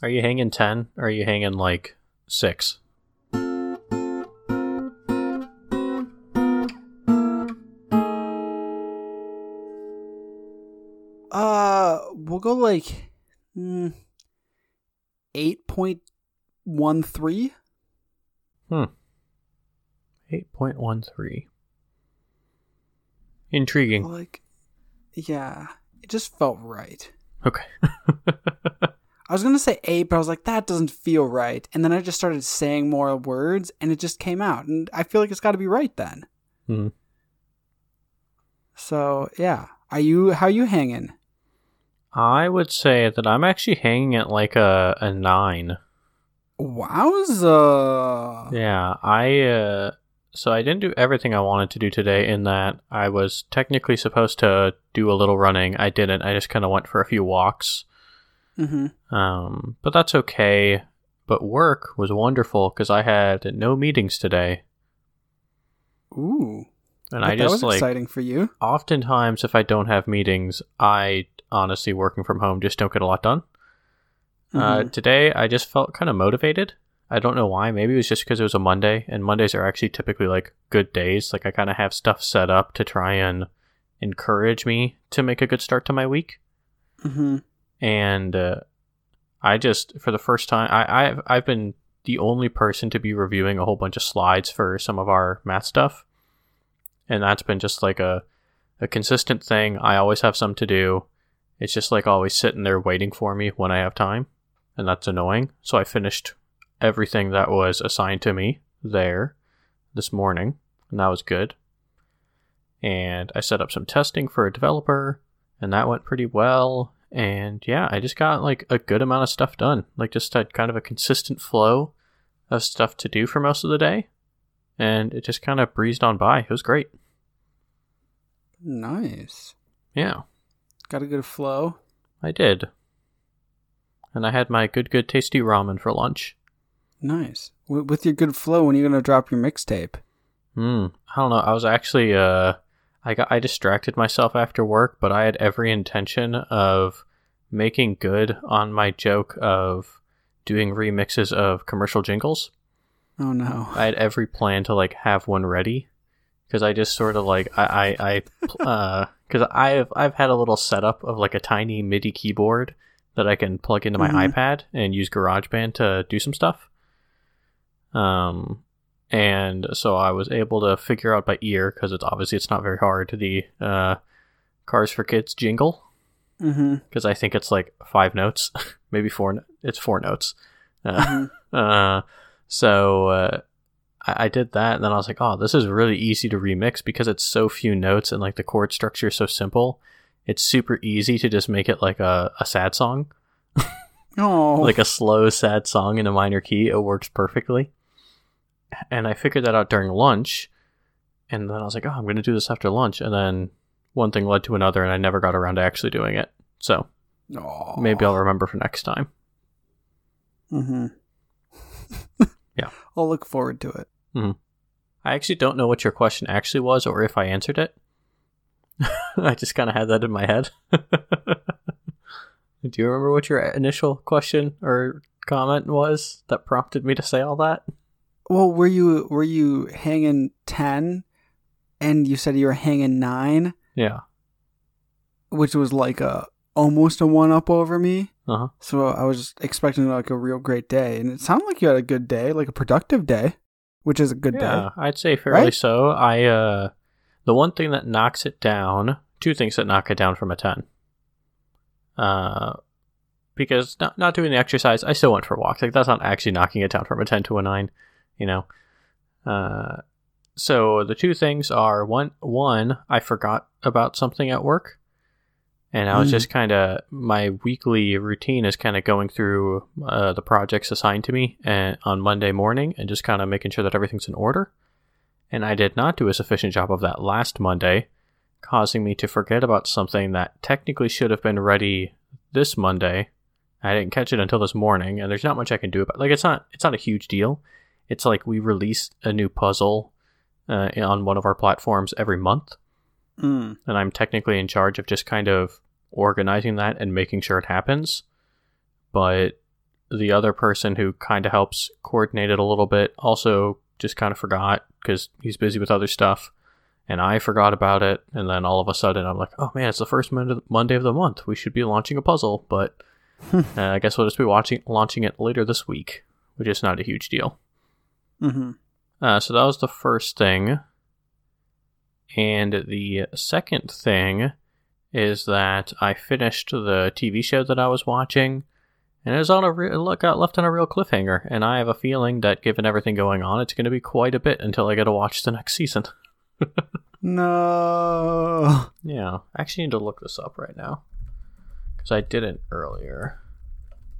Are you hanging 10 or are you hanging like 6? Uh, we'll go like mm, eight point one three. Hmm. 8.13. Intriguing. Like, yeah, it just felt right. Okay. I was gonna say eight, but I was like, that doesn't feel right. And then I just started saying more words, and it just came out, and I feel like it's got to be right then. Hmm. So yeah, are you? How are you hanging? I would say that I'm actually hanging at like a, a 9. Wowza! Yeah, I uh so I didn't do everything I wanted to do today in that I was technically supposed to do a little running. I didn't. I just kind of went for a few walks. Mm-hmm. Um, but that's okay. But work was wonderful because I had no meetings today, Ooh, and I that just was like exciting for you. oftentimes if I don't have meetings, I honestly working from home just don't get a lot done. Uh, Mhm. today I just felt kind of motivated. I don't know why. Maybe it was just because it was a Monday, and Mondays are actually typically like good days. Like I kind of have stuff set up to try and encourage me to make a good start to my week. Mhm. And uh, I just, for the first time, I, I've I've been the only person to be reviewing a whole bunch of slides for some of our math stuff, and that's been just like a a consistent thing. I always have some to do. It's just like always sitting there waiting for me when I have time, and that's annoying. So I finished everything that was assigned to me there this morning, and that was good. And I set up some testing for a developer, and that went pretty well. And yeah, I just got like a good amount of stuff done. Like just had kind of a consistent flow of stuff to do for most of the day. And it just kind of breezed on by. It was great. Nice. Yeah, Got a good flow. I did. And I had my good, good, tasty ramen for lunch. Nice. W- with your good flow, when are you gonna drop your mixtape? Hmm. I don't know. I was actually uh I got I distracted myself after work, but I had every intention of making good on my joke of doing remixes of commercial jingles. Oh no. I had every plan to like have one ready because I just sort of like I I, I uh because I've I've had a little setup of like a tiny MIDI keyboard that I can plug into my Mhm. iPad and use GarageBand to do some stuff. Um, and so I was able to figure out by ear because it's obviously it's not very hard to the uh Kars4Kids jingle Mm-hmm. because I think it's like five notes, maybe four. It's four notes. Uh, Mhm. uh, so uh, I, I did that, and then I was like, "Oh, this is really easy to remix because it's so few notes and like the chord structure is so simple. It's super easy to just make it like a, a sad song, Oh. like a slow sad song in a minor key. It works perfectly." And I figured that out during lunch, and then I was like, "Oh, I'm going to do this after lunch," and then one thing led to another, and I never got around to actually doing it. So Aw. maybe I'll remember for next time. Mm-hmm. Yeah. I'll look forward to it. I actually don't know what your question actually was or if I answered it. I just kind of had that in my head. Do you remember what your initial question or comment was that prompted me to say all that? Well, were you were you hanging ten, and you said you were hanging nine, Yeah. which was like a almost a one up over me. Uh huh. So I was expecting like a real great day, and it sounded like you had a good day, like a productive day, which is a good Yeah, day. I'd say fairly Right? so. I uh, the one thing that knocks it down, two things that knock it down from a ten. Uh, because not not doing the exercise, I still went for walks. Like that's not actually knocking it down from a ten to a nine, you know. Uh, so the two things are one one I forgot about something at work, and I was Mm. just kind of my weekly routine is kind of going through uh, the projects assigned to me and on Monday morning and just kind of making sure that everything's in order. And I did not do a sufficient job of that last Monday, causing me to forget about something that technically should have been ready this Monday. I didn't catch it until this morning, and there's not much I can do about. Like it's not it's not a huge deal. It's like we release a new puzzle uh, on one of our platforms every month, Mm. and I'm technically in charge of just kind of organizing that and making sure it happens. But the other person who kind of helps coordinate it a little bit also just kind of forgot because he's busy with other stuff. And I forgot about it. And then all of a sudden, I'm like, oh man, it's the first Monday of the month. We should be launching a puzzle. But uh, I guess we'll just be watching launching it later this week, which is not a huge deal. Mm-hmm. Uh, so that was the first thing. And the second thing is that I finished the TV show that I was watching, and it was on a re- it got left on a real cliffhanger. And I have a feeling that given everything going on, it's going to be quite a bit until I get to watch the next season. no. Yeah, I actually need to look this up right now because I didn't earlier.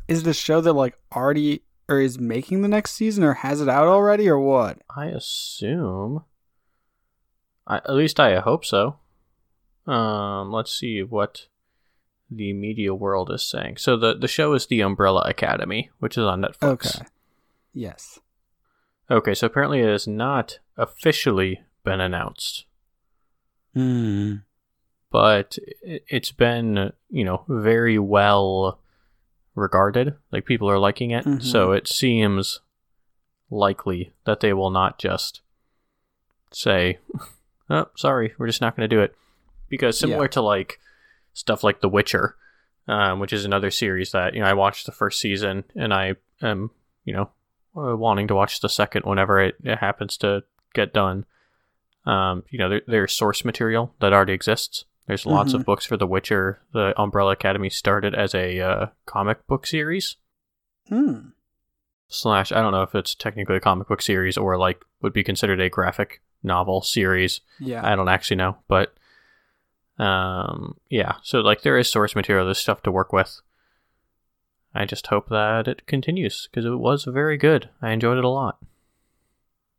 Is the show that like already or is making the next season or has it out already or what? I assume. I, at least I hope so. Um, let's see what the media world is saying. So the the show is The Umbrella Academy, which is on Netflix. Okay. Yes. Okay, so apparently it has not officially been announced. Hmm. But it- it's been, you know, very well regarded. Like people are liking it. Mhm. So it seems likely that they will not just say, "Oh, sorry, we're just not going to do it." Because similar Yeah. to like stuff like The Witcher, um, which is another series that you know I watched the first season and I am you know uh, wanting to watch the second whenever it, it happens to get done. Um, you know, there, there's source material that already exists. There's lots of Mhm. books for The Witcher. The Umbrella Academy started as a uh, comic book series Hmm. slash I don't know if it's technically a comic book series or like would be considered a graphic novel series. Yeah. I don't actually know, but um yeah, so like there is source material, there's stuff to work with. I just hope that it continues because it was very good. I enjoyed it a lot.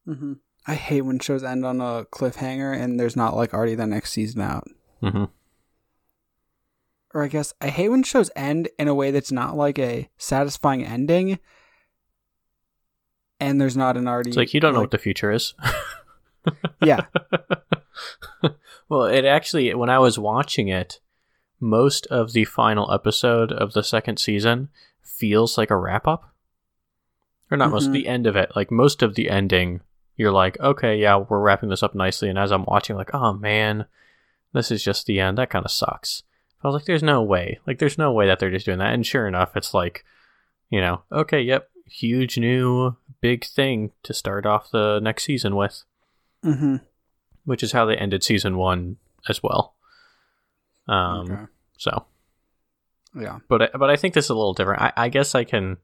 hmm I hate when shows end on a cliffhanger and there's not like already the next season out. Hmm Or I guess I hate when shows end in a way that's not like a satisfying ending. And there's not an already. It's like you don't know what the future is. Yeah. well, it actually, when I was watching it, most of the final episode of the second season feels like a wrap up. Or not most, Mhm. the end of it. Like most of the ending, you're like, okay, yeah, we're wrapping this up nicely. And as I'm watching, like, oh man, this is just the end. That kind of sucks. I was like, there's no way. Like, there's no way that they're just doing that. And sure enough, it's like, you know, okay, yep, huge new big thing to start off the next season with hmm which is how they ended season one as well. Um, okay. so, Yeah. but I, but I think this is a little different. I, I guess I can,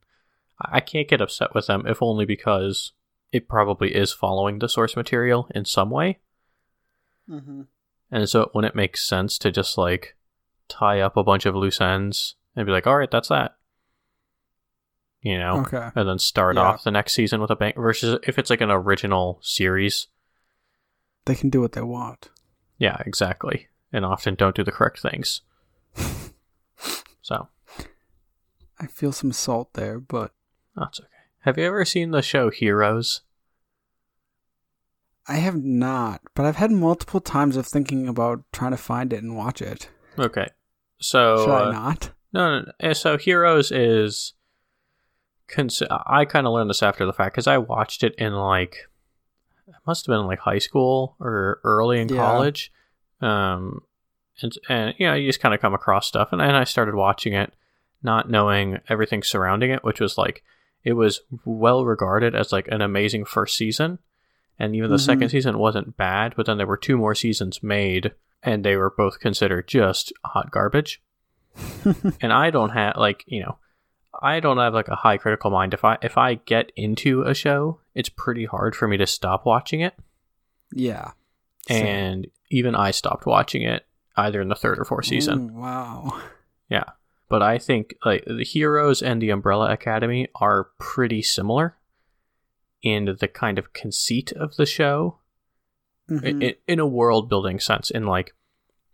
I can't get upset with them if only because it probably is following the source material in some way, hmm and so when it wouldn't sense to just like tie up a bunch of loose ends and be like, all right, that's that, you know, Okay. and then start Yeah. off the next season with a bang. Versus if it's like an original series, They can do what they want. yeah, exactly, and often don't do the correct things. So. I feel some salt there, but That's okay. Have you ever seen the show Heroes? I have not. But I've had multiple times of thinking about trying to find it and watch it. Okay. So Should uh, I not? no, no, no. So Heroes is. Cons- I kind of learned this after the fact because I watched it in like, it must have been like high school or early in Yeah. college, um, and and you know you just kind of come across stuff, and and I started watching it, not knowing everything surrounding it, which was like it was well regarded as like an amazing first season, and even the Mhm. second season wasn't bad, but then there were two more seasons made, and they were both considered just hot garbage. and I don't have like you know, I don't have like a high critical mind. If I if I get into a show, it's pretty hard for me to stop watching it, Yeah. Same. and even I stopped watching it either in the third or fourth season. Ooh, wow. Yeah. But I think like the Heroes and the Umbrella Academy are pretty similar in the kind of conceit of the show Mhm. in, in a world building sense in like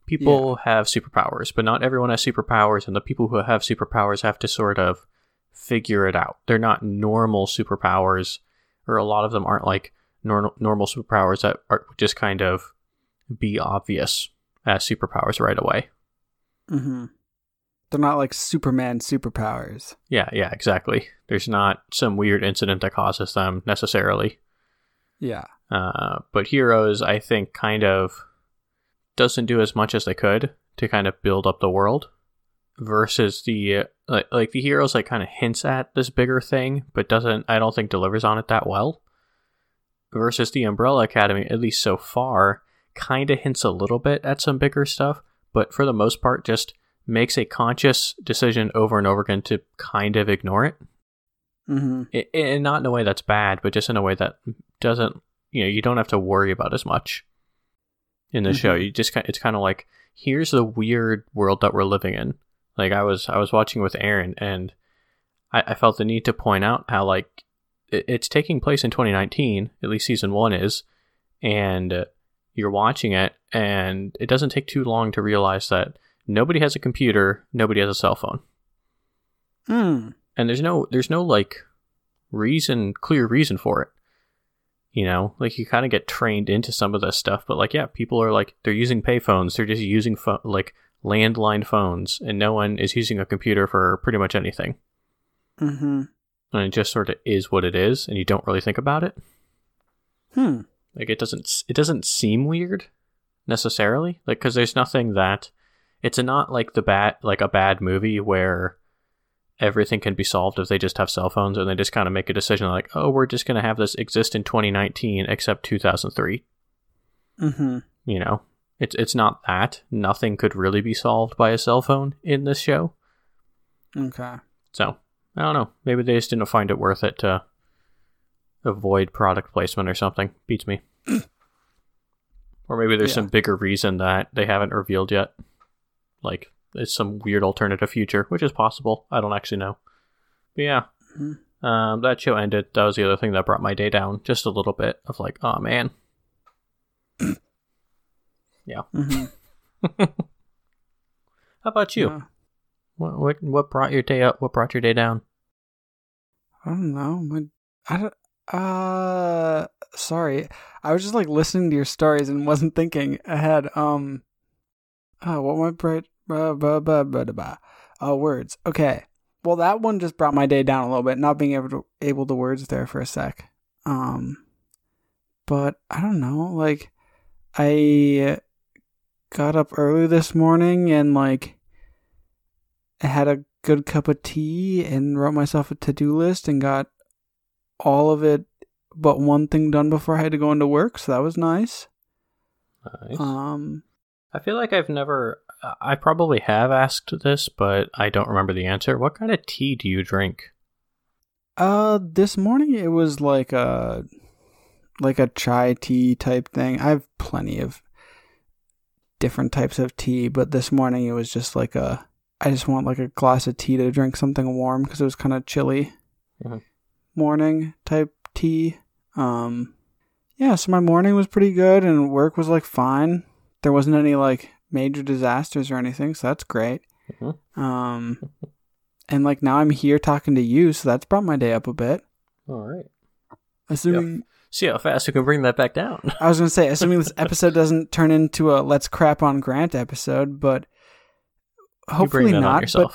people have superpowers but not everyone has superpowers and the people who have superpowers have to sort of figure it out. They're not normal superpowers or a lot of them aren't like nor- normal superpowers that are just kind of be obvious as superpowers right away. Hmm They're not like Superman superpowers. Yeah, yeah, exactly. There's not some weird incident that causes them necessarily. Yeah. Uh, but Heroes, I think, kind of doesn't do as much as they could to kind of build up the world. Versus the uh, like, like the Heroes, like kind of hints at this bigger thing, but doesn't. I don't think delivers on it that well. Versus the Umbrella Academy, at least so far, kind of hints a little bit at some bigger stuff, but for the most part, just makes a conscious decision over and over again to kind of ignore it. Mm-hmm. I- and not in a way that's bad, but just in a way that doesn't, you know, you don't have to worry about as much in the show. Mhm. You just, it's kind of like, here's the weird world that we're living in. Like I was, I was watching with Aaron, and I, I felt the need to point out how like it, it's taking place in 2019. At least season one is, and uh, you're watching it, and it doesn't take too long to realize that nobody has a computer, nobody has a cell phone. Mm. and there's no there's no like reason clear reason for it. You know? Like you kind of get trained into some of this stuff but like yeah people are like they're using payphones. They're just using pho- like landline phones and no one is using a computer for pretty much anything. Mm-hmm. and it just sort of is what it is and you don't really think about it. Hmm. like it doesn't it doesn't seem weird necessarily. Like because there's nothing that it's not like the bad like a bad movie where everything can be solved if they just have cell phones and they just kind of make a decision like oh we're just going to have this exist in 2019 except 2003 Mm-hmm. you know? It's it's not that. Nothing could really be solved by a cell phone in this show. Okay. so i don't know. Maybe they just didn't find it worth it to avoid product placement or something. Beats me. Or maybe there's Yeah. some bigger reason that they haven't revealed yet like it's some weird alternative future which is possible i don't actually know but yeah Mhm. um, that show ended that was the other thing that brought my day down just a little bit of like oh man Mm-hmm. how about you what, what what brought your day up what brought your day down I don't know. My, I don't. Uh, sorry. I was just like listening to your stories and wasn't thinking ahead. Um, uh, what my bright, uh, blah, blah, blah, blah, blah. uh, words. Okay. Well, that one just brought my day down a little bit. Not being able to able to words there for a sec. Um, but I don't know. Like, I got up early this morning and like had a good cup of tea and wrote myself a to-do list and got all of it but one thing done before I had to go into work, so that was nice. nice. Um I feel like I've never. I probably have asked this, but I don't remember the answer. What kind of tea do you drink? uh this morning it was like a like a chai tea type thing. I have plenty of different types of tea, but this morning it was just like a I just want like a glass of tea to drink something warm because it was kind of chilly Mhm. morning type tea. Um, yeah, so my morning was pretty good and work was like fine. There wasn't any like major disasters or anything, so that's great. Mhm. Um, and like now I'm here talking to you, so that's brought my day up a bit. All right. Assuming See how fast we can bring that back down. I was gonna say, assuming this episode doesn't turn into a "Let's crap on Grant" episode, but hopefully not. But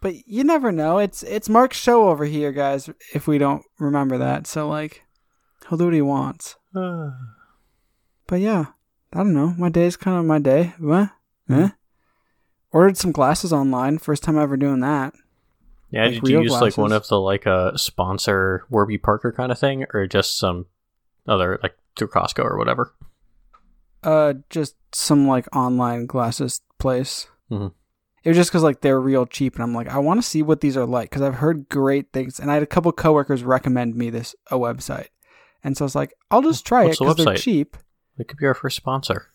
but you never know. It's it's Mark's show over here, guys. If we don't remember that, so like, he'll do what he wants. But yeah, I don't know. My day's kind of my day. What? Hmm. Eh? Ordered some glasses online. First time ever doing that. yeah, like did you real use like one of the like a sponsor Warby Parker kind of thing, or just some other like through Costco or whatever? Uh, just some like online glasses place. Mhm. It was just because like they're real cheap, and I'm like, I want to see what these are like because I've heard great things, and I had a couple coworkers recommend me this a website, and so I was like, I'll just try What's it the because they're cheap. It could be our first sponsor.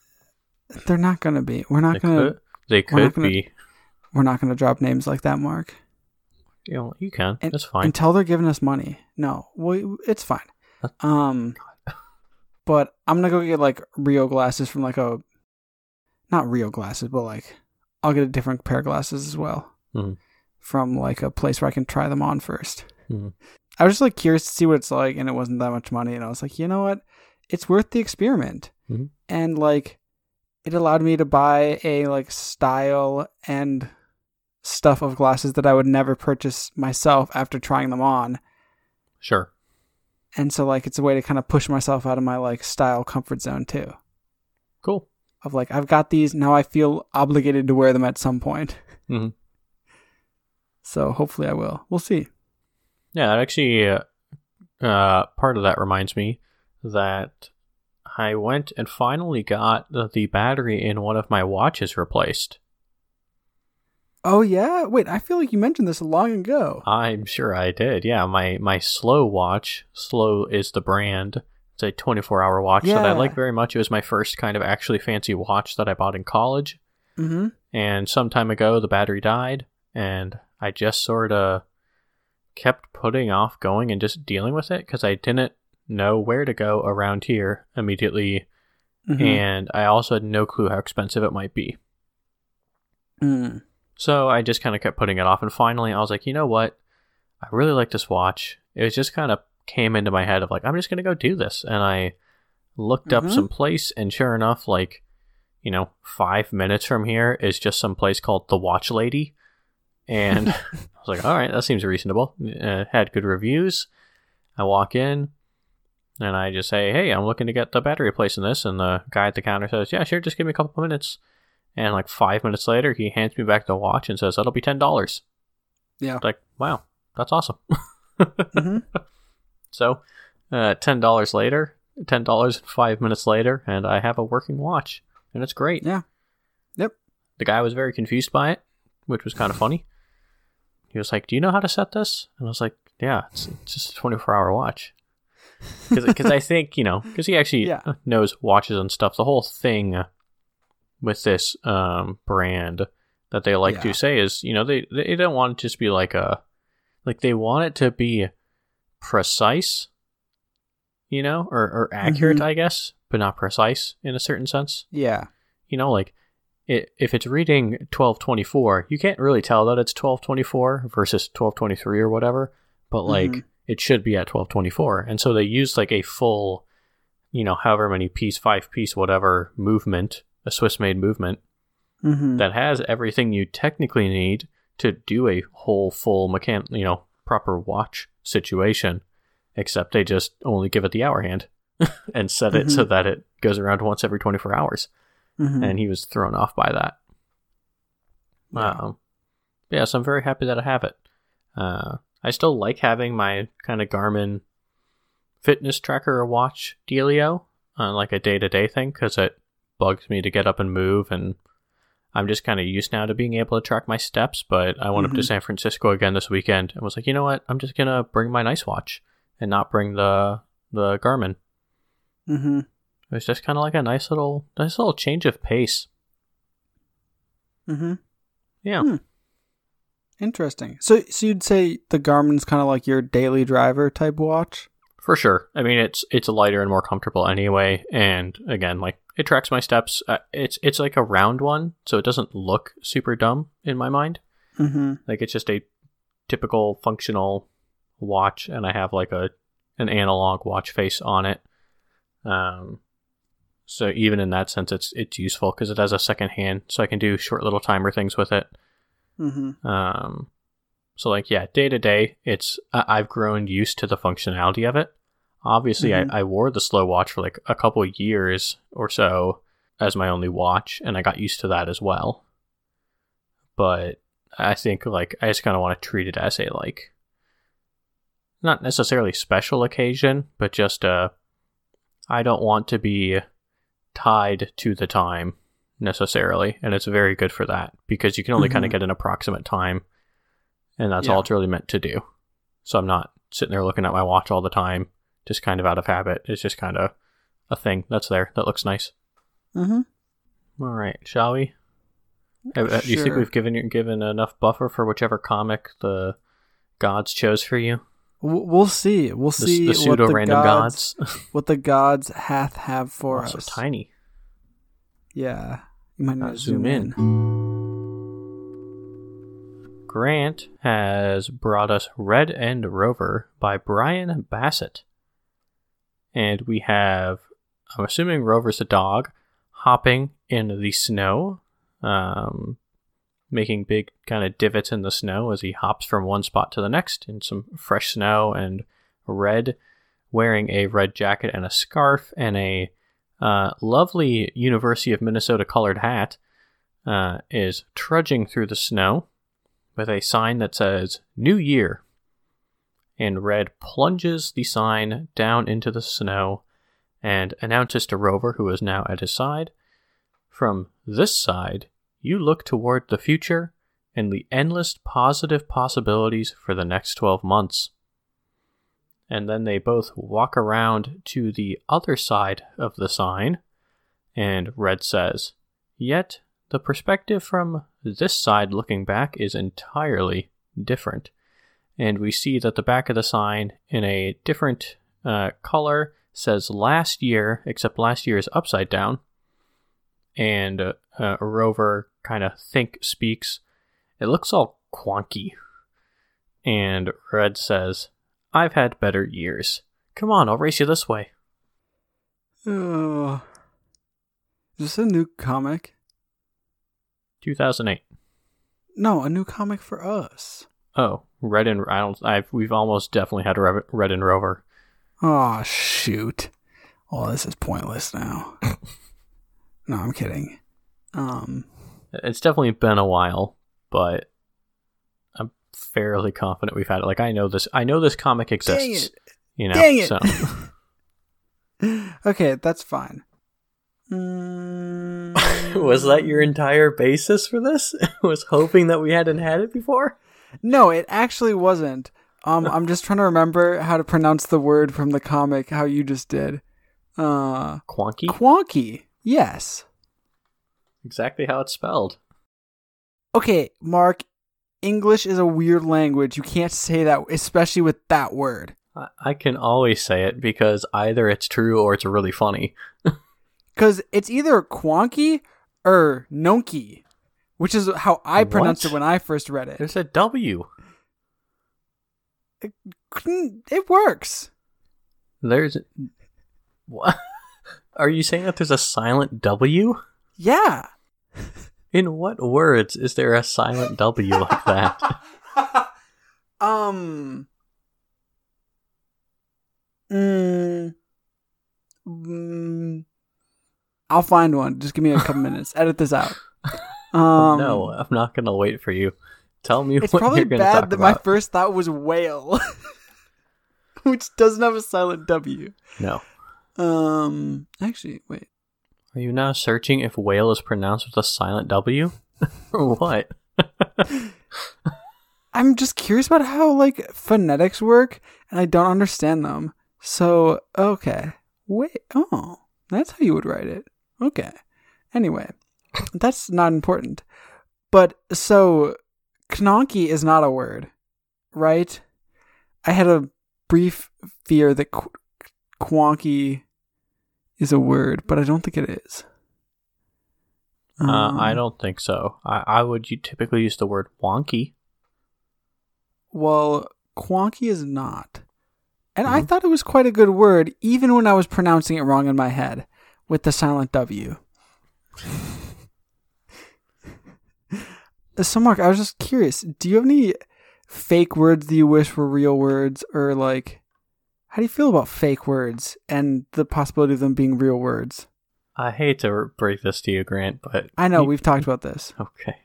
They're not gonna be. We're not gonna. could. They we're could gonna- be. We're not gonna drop names like that, Mark. You know, you can. And- That's fine. until they're giving us money. No, we, it's fine. Um, but I'm gonna go get like real glasses from like a, not real glasses, but like I'll get a different pair of glasses as well Mhm. from like a place where I can try them on 1st Mhm. I was just like curious to see what it's like, and it wasn't that much money, and I was like, you know what, it's worth the experiment, Mhm. and like it allowed me to buy a like style and stuff of glasses that I would never purchase myself after trying them on. Sure. And so like it's a way to kind of push myself out of my like style comfort zone too. Cool. Of like I've got these, now I feel obligated to wear them at some point. Mhm. So hopefully I will. We'll see. Yeah, that actually, uh, uh, part of that reminds me that I went and finally got the, battery in one of my watches replaced. Oh yeah? Wait, I feel like you mentioned this long ago. I'm sure I did. Yeah, my my slow watch. Slow is the brand. It's a 24 hour watch that I like very much. It was my first kind of actually fancy watch that I bought in college. Mm-hmm. And some time ago, the battery died, and I just sort of kept putting off going and just dealing with it because I didn't know where to go around here immediately, Mm-hmm. and I also had no clue how expensive it might be. Mm. So I just kind of kept putting it off, and finally, I was like, you know what? I really like this watch. It was just kind of came into my head of like, I'm just gonna go do this, and I looked up Mhm. some place, and sure enough, like, you know, five minutes from here is just some place called the Watch Lady, and I was like, all right, that seems reasonable. Uh, had good reviews. I walk in. And I just say, hey, I'm looking to get the battery replaced in this. And the guy at the counter says, yeah, sure, just give me a couple of minutes. And like five minutes later, he hands me back the watch and says, that'll be $10. Yeah. Like, wow, that's awesome. hmm So, uh, $10 later, $10 five minutes later, and I have a working watch. And it's great. Yeah. Yep. The guy was very confused by it, which was kind of funny. He was like, Do you know how to set this? And I was like, Yeah, it's, it's just a 24 hour watch. Because I think, you know, because he actually Yeah. knows watches and stuff. The whole thing with this um, brand that they like Yeah. to say is, you know, they, they don't want it to just be like a, like they want it to be precise, you know, or, or accurate, Mhm. I guess, but not precise in a certain sense Yeah. you know, like it, if it's reading 1224, you can't really tell that it's 1224 versus 1223 or whatever, but like Mhm. It should be at 1224. And so they used like a full, you know, however many piece, five piece, whatever movement, a Swiss made movement hmm that has everything you technically need to do a whole full mechan, you know, proper watch situation, except they just only give it the hour hand and set it so that it goes around once every 24 hours hmm and he was thrown off by that. Yeah. Um, yeah, so I'm very happy that I have it. Uh, I still like having my kind of Garmin fitness tracker or watch dealio on like a day to day thing because it bugs me to get up and move, and I'm just kind of used now to being able to track my steps. But I went up to Mhm. San Francisco again this weekend and was like, you know what? I'm just gonna bring my nice watch and not bring the the Garmin. hmm It was just kind of like a nice little nice little change of pace. hmm Yeah. Hmm. Interesting. So, so you'd say the Garmin's kind of like your daily driver type watch? For sure. I mean, it's it's lighter and more comfortable anyway, and again, like it tracks my steps. Uh, it's it's like a round one, so it doesn't look super dumb in my mind. Mm-hmm. Like it's just a typical functional watch, and I have like a an analog watch face on it. Um, so even in that sense, it's it's useful because it has a second hand, so I can do short little timer things with it. Mm-hmm. Um, so like yeah, day to day, it's I've grown used to the functionality of it. Obviously, Mhm. I, I wore the slow watch for like a couple of years or so as my only watch, and I got used to that as well. But I think like I just kind of want to treat it as a like not necessarily special occasion, but just uh I don't want to be tied to the time necessarily, and it's very good for that because you can only kind of get an approximate time, and that's Yeah. all it's really meant to do. So I'm not sitting there looking at my watch all the time, just kind of out of habit. It's just kind of a thing that's there that looks nice. Mm-hmm. All right, shall we? Uh, uh, Do you think we've given you given enough buffer for whichever comic the gods chose for you? We'll see. We'll The, see the what pseudo the random gods, gods. what the gods hath have for us. so tiny. Yeah, you might not Uh, zoom zoom in. in. Grant has brought us Red and Rover by Brian Basset. And we have, I'm assuming Rover's a dog, hopping in the snow. Um, making big kind of divots in the snow as he hops from one spot to the next in some fresh snow. And Red, wearing a red jacket and a scarf and a uh, lovely University of Minnesota colored hat, uh, is trudging through the snow with a sign that says New Year. And Red plunges the sign down into the snow and announces to Rover, who is now at his side, From this side, you look toward the future and the endless positive possibilities for the next 12 months. And then they both walk around to the other side of the sign, and Red says, Yet the perspective from this side looking back is entirely different. And we see that the back of the sign in a different uh, color says last year, except last year is upside down. And uh, uh, Rover kind of think speaks. It looks all quonky. And Red says, I've had better years. Come on, I'll race you this way. Uh, is this a new comic? 2008. No, a new comic for us. Oh, Red and I don't. I've we've almost definitely had Red, Red and Rover. Oh shoot! Oh, this is pointless now. no, I'm kidding. Um, It's definitely been a while, but fairly confident we've had it. Like I know this. I know this comic exists. dang it! You know. Dang it! So okay, that's fine. Mm, was that your entire basis for this? was hoping that we hadn't had it before? No, it actually wasn't. Um, I'm just trying to remember how to pronounce the word from the comic. How you just did. Uh, Quonky. quonky. Yes. exactly how it's spelled. Okay, Mark. English is a weird language. You can't say that, especially with that word. I, can always say it because either it's true or it's really funny. Because it's either quonky or nonky, which is how I pronounced it when I first read it. There's a W. It works. There's. What? Are you saying that there's a silent W? Yeah. In what words is there a silent W like that? um. Mm, mm, I'll find one. Just give me a couple minutes. Edit this out. Um, no, I'm not gonna wait for you. Tell me It's what probably you're gonna talk bad that my first thought was whale, which doesn't have a silent W. no. Um, actually, wait. Are you now searching if whale is pronounced with a silent W? or what? I'm just curious about how like phonetics work, and I don't understand them. So okay, wait. Oh, that's how you would write it. Okay. Anyway, that's not important. But so, knonky is not a word, right? I had a brief fear that qu- quonky is a word, but I don't think it is. Uh, I Um, don't think so. I, I would you typically use the word wonky. Well, quonky is not. And I Mhm. thought it was quite a good word, even when I was pronouncing it wrong in my head with the silent W. so, Mark, I was just curious do you have any fake words that you wish were real words? Or, like, how do you feel about fake words and the possibility of them being real words? I hate to break this to you, Grant, but I know, we've talked about this. okay.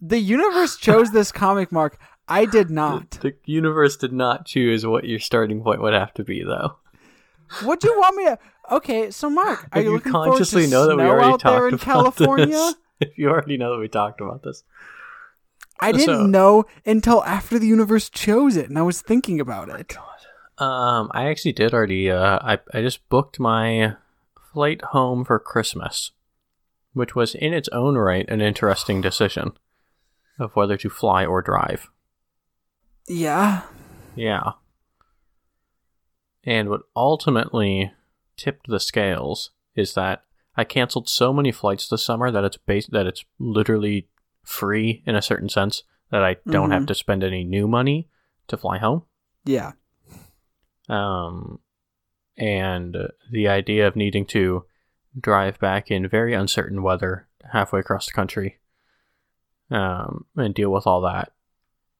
The universe chose this comic, Mark. I did not. The universe did not choose what your starting point would have to be, though. What do you want me to? Okay, so Mark, are If you, consciously know that we already talked about California? this, if you already know that we talked about this, I didn't So- know until after the universe chose it, and I was thinking about it. um, I actually did already. Uh, I I just booked my flight home for Christmas, which was in its own right an interesting decision of whether to fly or drive. Yeah, Yeah. And what ultimately tipped the scales is that I canceled so many flights this summer that it's bas- that it's literally free in a certain sense that I don't have Mhm. to spend any new money to fly home. yeah, Um, and the idea of needing to drive back in very uncertain weather halfway across the country um, and deal with all that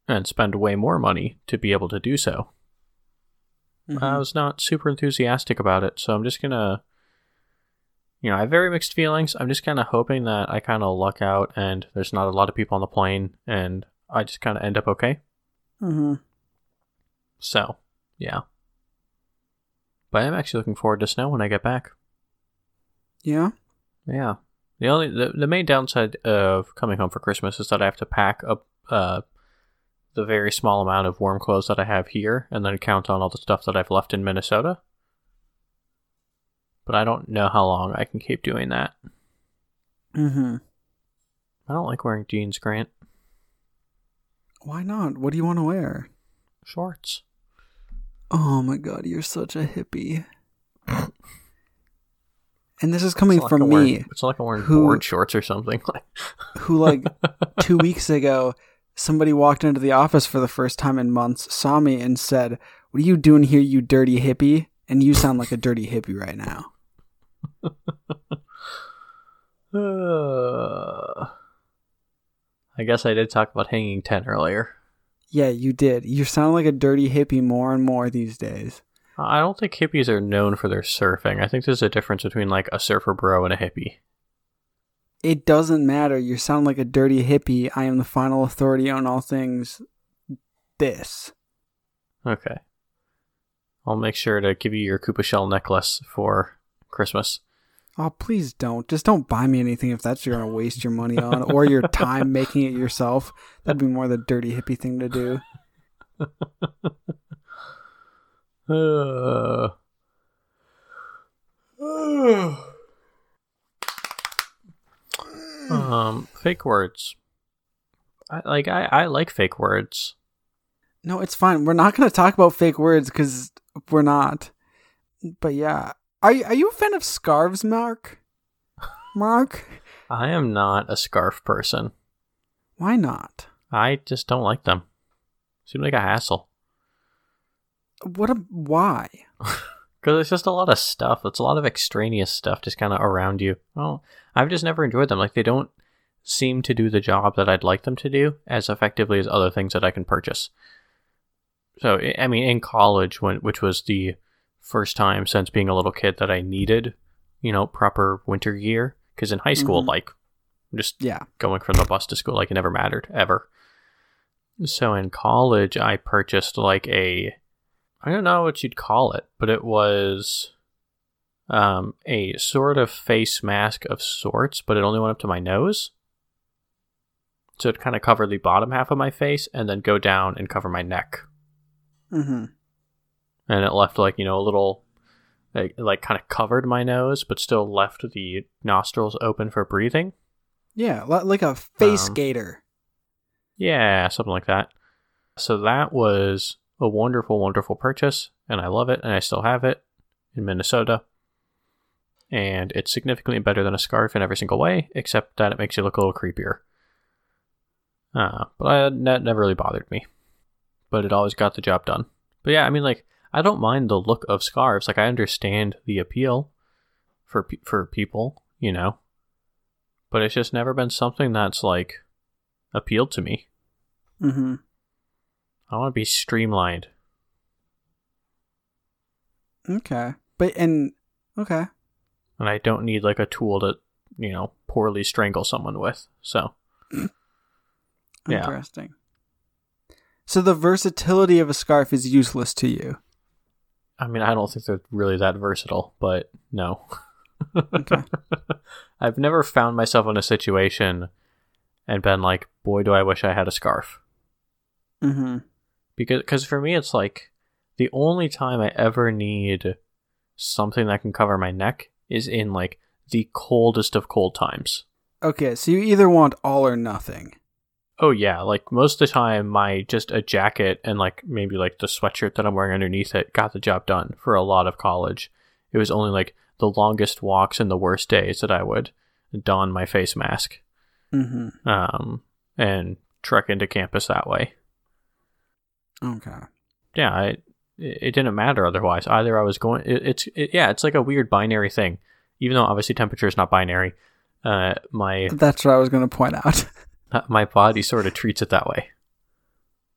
and spend way more money to be able to do so. Mhm. I was not super enthusiastic about it, so I'm just gonna. You know, I have very mixed feelings. I'm just kind of hoping that I kind of luck out and there's not a lot of people on the plane and I just kind of end up okay. Mhm. So, yeah. But I'm actually looking forward to snow when I get back. Yeah. Yeah. The only the, the main downside of coming home for Christmas is that I have to pack up uh the very small amount of warm clothes that I have here and then count on all the stuff that I've left in Minnesota. But I don't know how long I can keep doing that. Mhm. I don't like wearing jeans, Grant. Why not? What do you want to wear? Shorts. Oh my god, you're such a hippie. and this is coming like from me, it's like I'm wearing who- board shorts or something. who like two weeks ago somebody walked into the office for the first time in months, saw me and said, What are you doing here, you dirty hippie? And you sound like a dirty hippie right now. Uh, I guess I did talk about hanging 10 earlier. Yeah, you did. You sound like a dirty hippie more and more these days. I don't think hippies are known for their surfing. I think there's a difference between like a surfer bro and a hippie. It doesn't matter. You sound like a dirty hippie. I am the final authority on all things this. Okay. I'll make sure to give you your Koopa Shell necklace for Christmas. Oh, please don't. Just don't buy me anything if that's you're going to waste your money on or your time making it yourself. That'd be more the dirty hippie thing to do. Uh, um, fake words. I like I, I like fake words. No, it's fine. We're not going to talk about fake words because we're not. But yeah. Are, you- are you a fan of scarves, Mark? Mark? I am not a scarf person. Why not? I just don't like them. Seem like a hassle. What a. Why? Because it's just a lot of stuff. It's a lot of extraneous stuff just kind of around you. Oh, I've just never enjoyed them. Like, they don't seem to do the job that I'd like them to do as effectively as other things that I can purchase. So, I- I mean, in college, when which was the first time since being a little kid that I needed, you know, proper winter gear. Because in high school, Mhm. like, just Yeah. going from the bus to school like it never mattered ever so in college i purchased like a i don't know what you'd call it but it was um a sort of face mask of sorts but it only went up to my nose so it kind of covered the bottom half of my face and then go down and cover my neck Mm-hmm. And it left like you know a little like, like kind of covered my nose but still left the nostrils open for breathing Yeah, like a face Um, gaiter. Yeah, something like that. So that was a wonderful, wonderful purchase, and I love it, and I still have it in Minnesota. And it's significantly better than a scarf in every single way, except that it makes you look a little creepier. Uh, but I, that never really bothered me. But it always got the job done. But yeah, I mean, like, I don't mind the look of scarves. Like, I understand the appeal for pe- for people, you know. But it's just never been something that's like appealed to me. Mm-hmm. I want to be streamlined. Okay. But, and, okay. and I don't need like a tool to, you know, poorly strangle someone with. So, Yeah. Interesting. So the versatility of a scarf is useless to you. I mean, I don't think they're really that versatile, but no. Okay. I've never found myself in a situation and been like, boy, do I wish I had a scarf. mm-hmm. Because cause for me, it's like the only time I ever need something that can cover my neck is in like the coldest of cold times. Okay, so you either want all or nothing. Oh yeah, like most of the time my just a jacket and like maybe like the sweatshirt that I'm wearing underneath it got the job done for a lot of college. It was only like the longest walks and the worst days that I would don my face mask Mm-hmm. um and trek into campus that way. Okay. Yeah, I, it it didn't matter otherwise. Either I was going it, it's it, yeah, it's like a weird binary thing. even though obviously temperature is not binary, uh, my That's what I was going to point out. my body sort of treats it that way.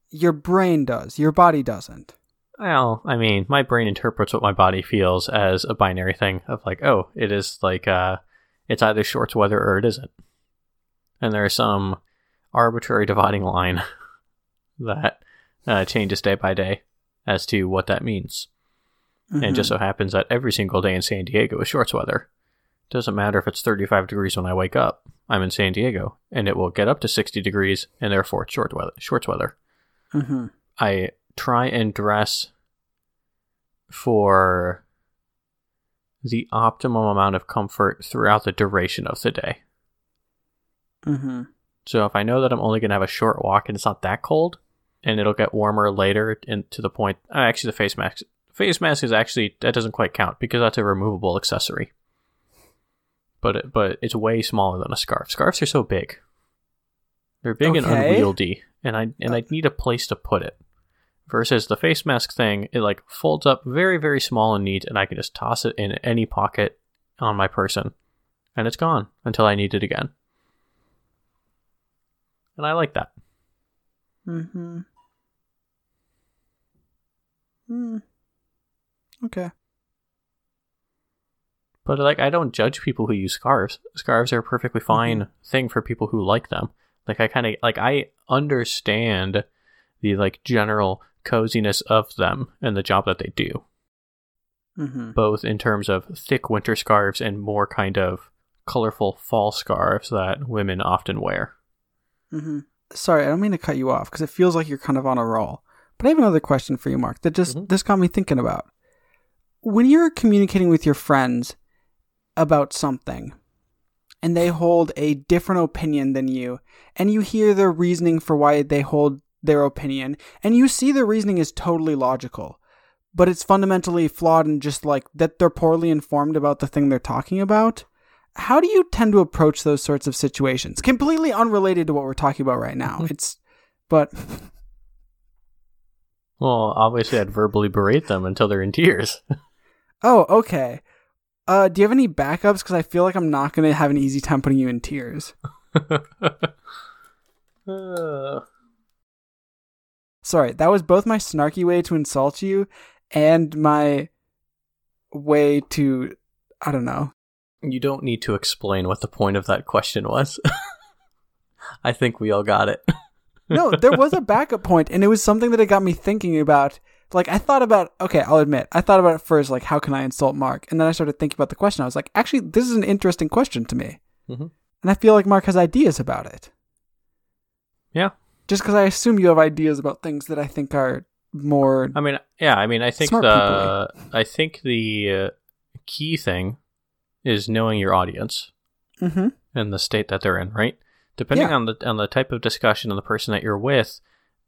Your brain does. Your body doesn't. Well, I mean, my brain interprets what my body feels as a binary thing of like, oh, it is like uh it's either shorts weather or it isn't. And there's some arbitrary dividing line that uh, changes day by day as to what that means. And it just so happens that every single day in San Diego is shorts weather. Doesn't matter if it's 35 degrees when I wake up. I'm in San Diego, and it will get up to 60 degrees, and therefore it's short weather. Shorts weather. Mhm. I try and dress for the optimum amount of comfort throughout the duration of the day. Mhm. So if I know that I'm only going to have a short walk and it's not that cold, and it'll get warmer later, and to the point, actually the face mask, face mask is actually that doesn't quite count because that's a removable accessory. But it, but it's way smaller than a scarf. Scarves are so big. They're big and unwieldy, and I and I need a place to put it. Versus the face mask thing, it like folds up very very small and neat, and I can just toss it in any pocket on my person, and it's gone until I need it again. And I like that. Mhm. Hmm. Okay. But like, I don't judge people who use scarves. Scarves are a perfectly fine thing for people who like them. Like, I kind of like I understand the like general coziness of them and the job that they do, Mhm. both in terms of thick winter scarves and more kind of colorful fall scarves that women often wear. hmm Sorry, I don't mean to cut you off because it feels like you're kind of on a roll. But I have another question for you, Mark. That just Mhm. this got me thinking about when you're communicating with your friends about something, and they hold a different opinion than you, and you hear their reasoning for why they hold their opinion, and you see their reasoning is totally logical, but it's fundamentally flawed and just like that they're poorly informed about the thing they're talking about. How do you tend to approach those sorts of situations? Completely unrelated to what we're talking about right now. Mhm. It's, but Well, obviously, I'd verbally berate them until they're in tears. oh, okay. Uh, do you have any backups? Because I feel like I'm not gonna have an easy time putting you in tears. Uh, Sorry, that was both my snarky way to insult you and my way to, I don't know. you don't need to explain what the point of that question was. I think we all got it. No, there was a backup point, and it was something that it got me thinking about. Like, I thought about, okay, I'll admit, I thought about it first, like, how can I insult Mark? And then I started thinking about the question. I was like, actually, this is an interesting question to me. Mhm. And I feel like Mark has ideas about it. Yeah. Just because I assume you have ideas about things that I think are more. I mean, yeah, I mean, I think the I think the uh, key thing is knowing your audience hmm and the state that they're in, right? Depending Yeah. on the on the type of discussion and the person that you're with,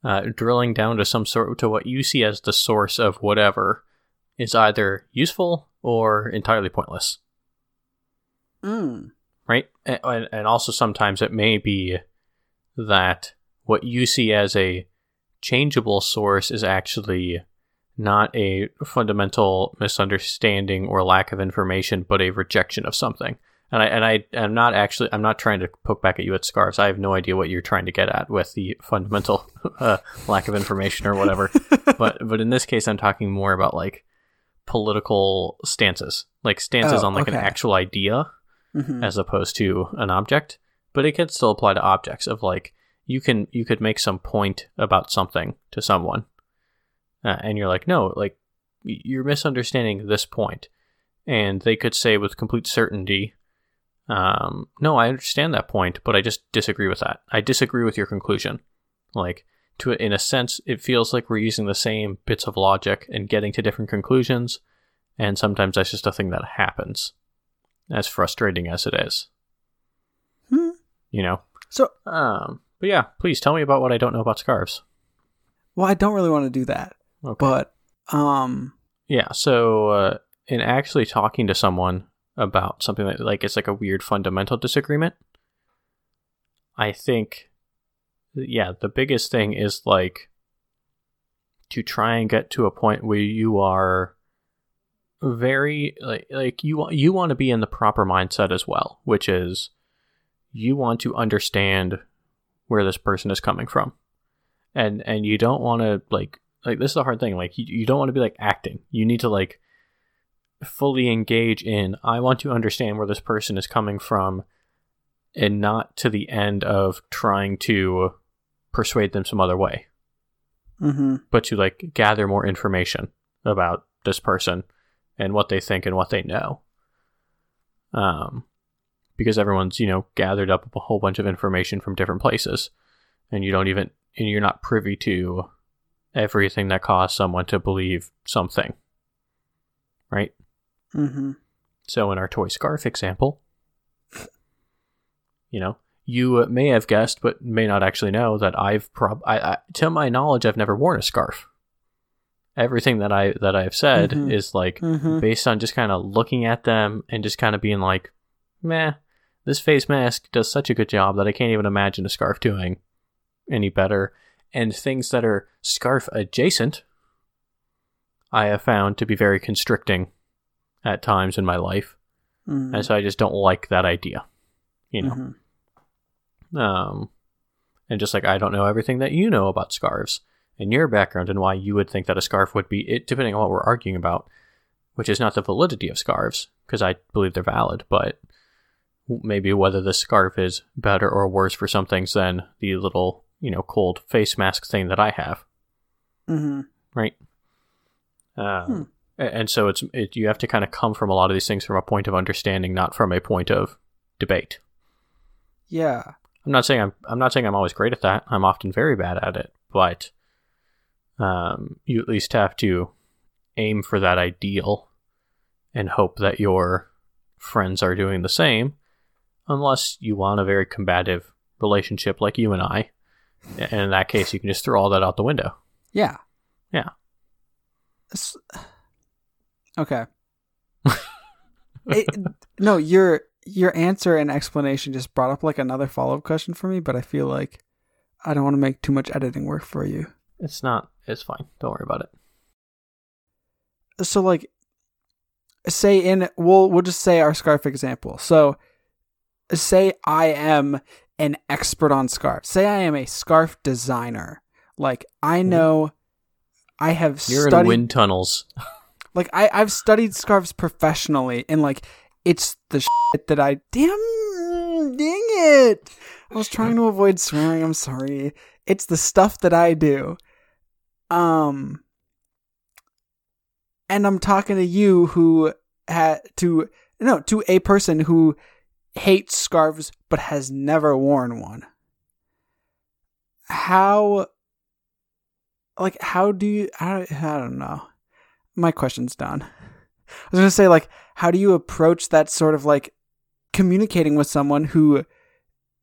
uh, drilling down to some sort to what you see as the source of whatever is either useful or entirely pointless, Mm. right? And, and and also sometimes it may be that what you see as a changeable source is actually not a fundamental misunderstanding or lack of information, but a rejection of something. And I and I am not actually I'm not trying to poke back at you at scarves. I have no idea what you're trying to get at with the fundamental uh, lack of information or whatever. but but in this case, I'm talking more about like political stances, like stances Oh, on like an actual idea hmm as opposed to an object. But it can still apply to objects of like you can you could make some point about something to someone uh, and you're like no like you're misunderstanding this point. And they could say with complete certainty um, no i understand that point but i just disagree with that. I disagree with your conclusion. Like to in a sense it feels like we're using the same bits of logic and getting to different conclusions and sometimes that's just a thing that happens as frustrating as it is. Hmm. you know? So, um but yeah please tell me about what i don't know about scarves. Well, I don't really want to do that, okay. but um, yeah so uh, in actually talking to someone about something that like it's like a weird fundamental disagreement i think yeah the biggest thing is like to try and get to a point where you are very like like you you want to be in the proper mindset as well, which is you want to understand where this person is coming from. And and you don't want to like like this is the hard thing. Like you, you don't want to be like acting. You need to like fully engage in I want to understand where this person is coming from and not to the end of trying to persuade them some other way. Mm-hmm. But to like gather more information about this person and what they think and what they know. Um, because everyone's you know gathered up a whole bunch of information from different places, and you don't even and you're not privy to everything that caused someone to believe something. Right. Mm-hmm. So in our toy scarf example, you know, you may have guessed, but may not actually know that I've prob, I, I, to my knowledge, I've never worn a scarf. Everything that I that I have said Mhm. is like Mm-hmm. based on just kind of looking at them and just kind of being like, meh, this face mask does such a good job that I can't even imagine a scarf doing any better. And things that are scarf adjacent, I have found to be very constricting at times in my life. Mm-hmm. And so I just don't like that idea, you know? Mhm. Um, and just like I don't know everything that you know about scarves and your background and why you would think that a scarf would be it, depending on what we're arguing about, which is not the validity of scarves because I believe they're valid, but maybe whether the scarf is better or worse for some things than the little you know cold face mask thing that I have, Mm-hmm. right? Um, Hmm. And so it's it, you have to kind of come from a lot of these things from a point of understanding, not from a point of debate. Yeah. I'm not saying I'm I'm not saying I'm always great at that. I'm often very bad at it, but um, you at least have to aim for that ideal and hope that your friends are doing the same, unless you want a very combative relationship like you and I. And in that case, you can just throw all that out the window. Yeah. Yeah. S- Okay. It- no, your your answer and explanation just brought up like another follow up question for me, but I feel like I don't want to make too much editing work for you. It's not. It's fine. Don't worry about it. So like say in we'll we'll just say our scarf example. So say I am an expert on scarves. Say I am a scarf designer. Like I hmm. know I have You're studied in wind tunnels. like I I've studied scarves professionally and like it's the shit that I damn dang it. I was trying to avoid swearing. I'm sorry. It's the stuff that I do. Um and I'm talking to you who had to no, to a person who hates scarves but has never worn one. How like how do you I, I don't know my question's done. I was gonna say like, how do you approach that sort of like communicating with someone who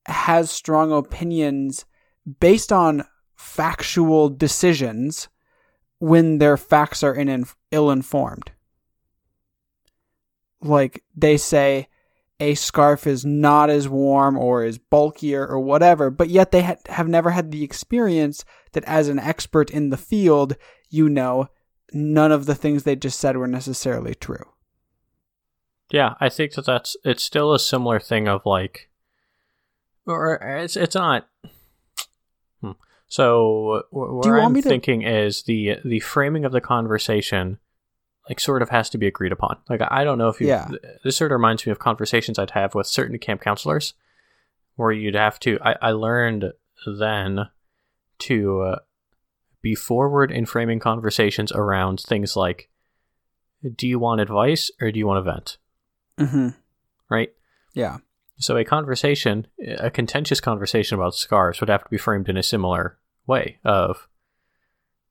has strong opinions based on factual decisions when their facts are in ill informed? Like they say a scarf is not as warm or is bulkier or whatever, but yet they ha- have never had the experience that as an expert in the field, you know none of the things they just said were necessarily true. Yeah, I think that that's it's still a similar thing of like, or it's it's not. Hmm. So what Do you want I'm me to- thinking is the the framing of the conversation, like sort of has to be agreed upon. Like I don't know if you. Yeah. This sort of reminds me of conversations I'd have with certain camp counselors, where you'd have to. I I learned then to uh, be forward in framing conversations around things like, do you want advice or do you want to vent? Mm-hmm. Right. Yeah. So a conversation, a contentious conversation about scarves would have to be framed in a similar way of,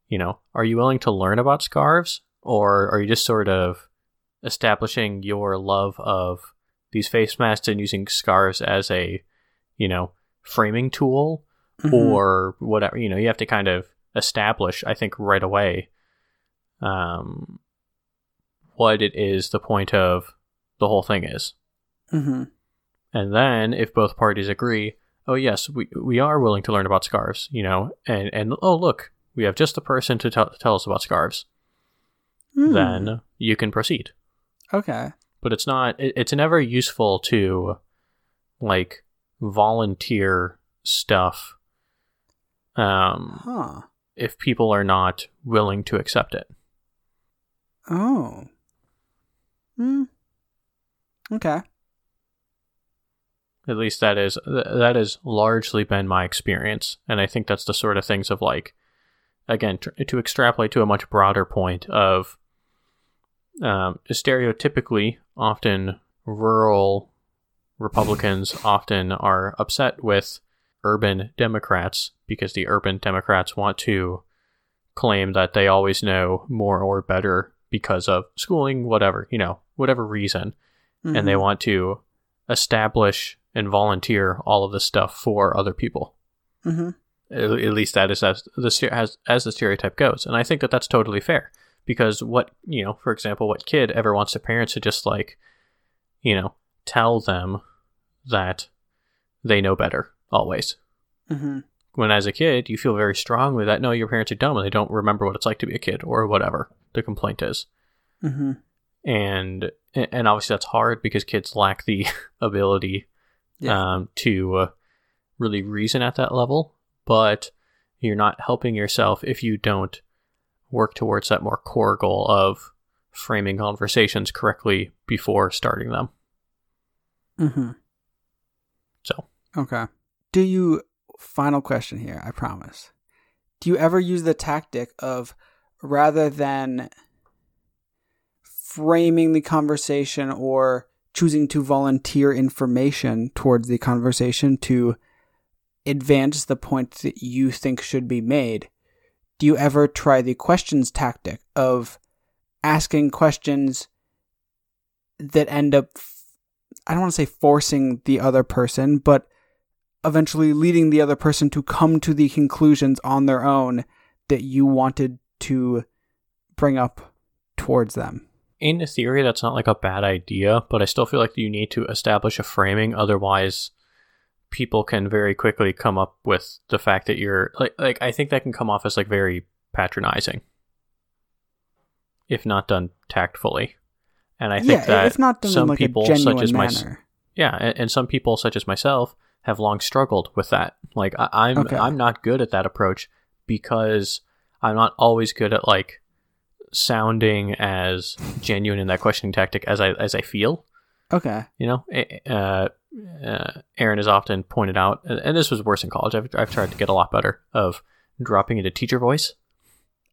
you know, are you willing to learn about scarves or are you just sort of establishing your love of these face masks and using scarves as a, you know, framing tool Mhm. or whatever, you know, you have to kind of establish, I think, right away, um, what it is the point of the whole thing is. Mhm. And then if both parties agree, oh yes, we we are willing to learn about scarves, you know, and and oh look, we have just the person to tell tell us about scarves. Hmm. Then you can proceed. Okay. But it's not. It, it's never useful to like volunteer stuff. Um, Huh. If people are not willing to accept it. Oh. Hmm. Okay. At least that is th- that has largely been my experience, and I think that's the sort of things of like, again, tr- to extrapolate to a much broader point of, um, stereotypically, often rural Republicans often are upset with urban Democrats because the urban Democrats want to claim that they always know more or better because of schooling, whatever you know, whatever reason and they Mhm. want to establish and volunteer all of this stuff for other people. Mhm. At, at least that is as the as, as the stereotype goes, and I think that that's totally fair because what you know, for example, what kid ever wants their parents to just like, you know, tell them that they know better always. Mhm. When as a kid, you feel very strongly that no, your parents are dumb and they don't remember what it's like to be a kid or whatever the complaint is Mhm. and and obviously that's hard because kids lack the ability Yeah. um, to uh, really reason at that level but you're not helping yourself if you don't work towards that more core goal of framing conversations correctly before starting them Mhm. so Okay. Do you final question here, I promise. Do you ever use the tactic of rather than framing the conversation or choosing to volunteer information towards the conversation to advance the point that you think should be made? Do you ever try the questions tactic of asking questions that end up I don't want to say forcing the other person, but eventually leading the other person to come to the conclusions on their own that you wanted to bring up towards them. in theory that's not like a bad idea but i still feel like you need to establish a framing. Otherwise people can very quickly come up with the fact that you're like like i think that can come off as like very patronizing. If not done tactfully. And i think yeah, that if not done some in like people such as my yeah and, and some people such as myself have long struggled with that like I, i'm Okay. i'm not good at that approach because i'm not always good at like sounding as genuine in that questioning tactic as i as i feel Okay. you know uh, uh, aaron has often pointed out and, and this was worse in college I've, I've tried to get a lot better of dropping into teacher voice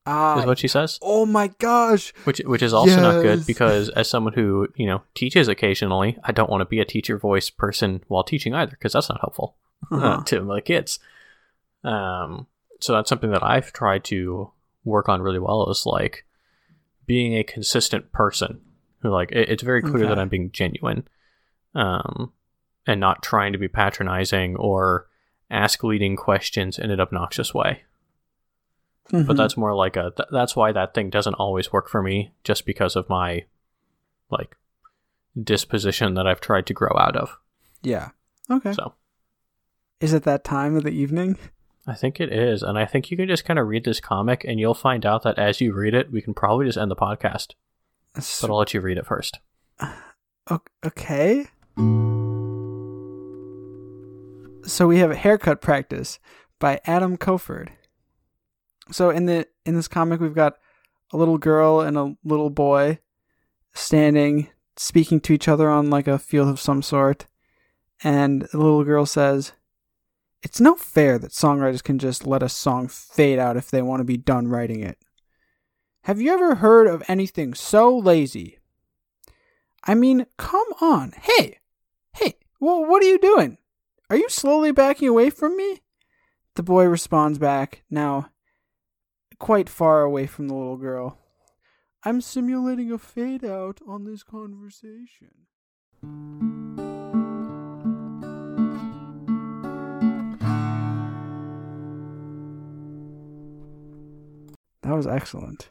Ah, is what she says oh my gosh. which which is also not good because as someone who you know teaches occasionally, I don't want to be a teacher voice person while teaching either because that's not helpful Uh-huh. to my kids. Um, so that's something that I've tried to work on really well is like being a consistent person who like it, it's very clear that I'm being genuine, um, and not trying to be patronizing or ask leading questions in an obnoxious way but Mhm. that's more like a th- that's why that thing doesn't always work for me just because of my like disposition that I've tried to grow out of. yeah. Okay. So Is it that time of the evening? I think it is, and I think you can just kind of read this comic, and you'll find out that as you read it, we can probably just end the podcast. But I'll let you read it first. Okay. So we have a haircut practice by Adam Koford. So in the in this comic we've got a little girl and a little boy standing speaking to each other on like a field of some sort and the little girl says it's no fair that songwriters can just let a song fade out if they want to be done writing it. Have you ever heard of anything so lazy? I mean, come on. Hey, hey, well, what are you doing? Are you slowly backing away from me? The boy responds back, now quite far away from the little girl. I'm simulating a fade out on this conversation. That was excellent.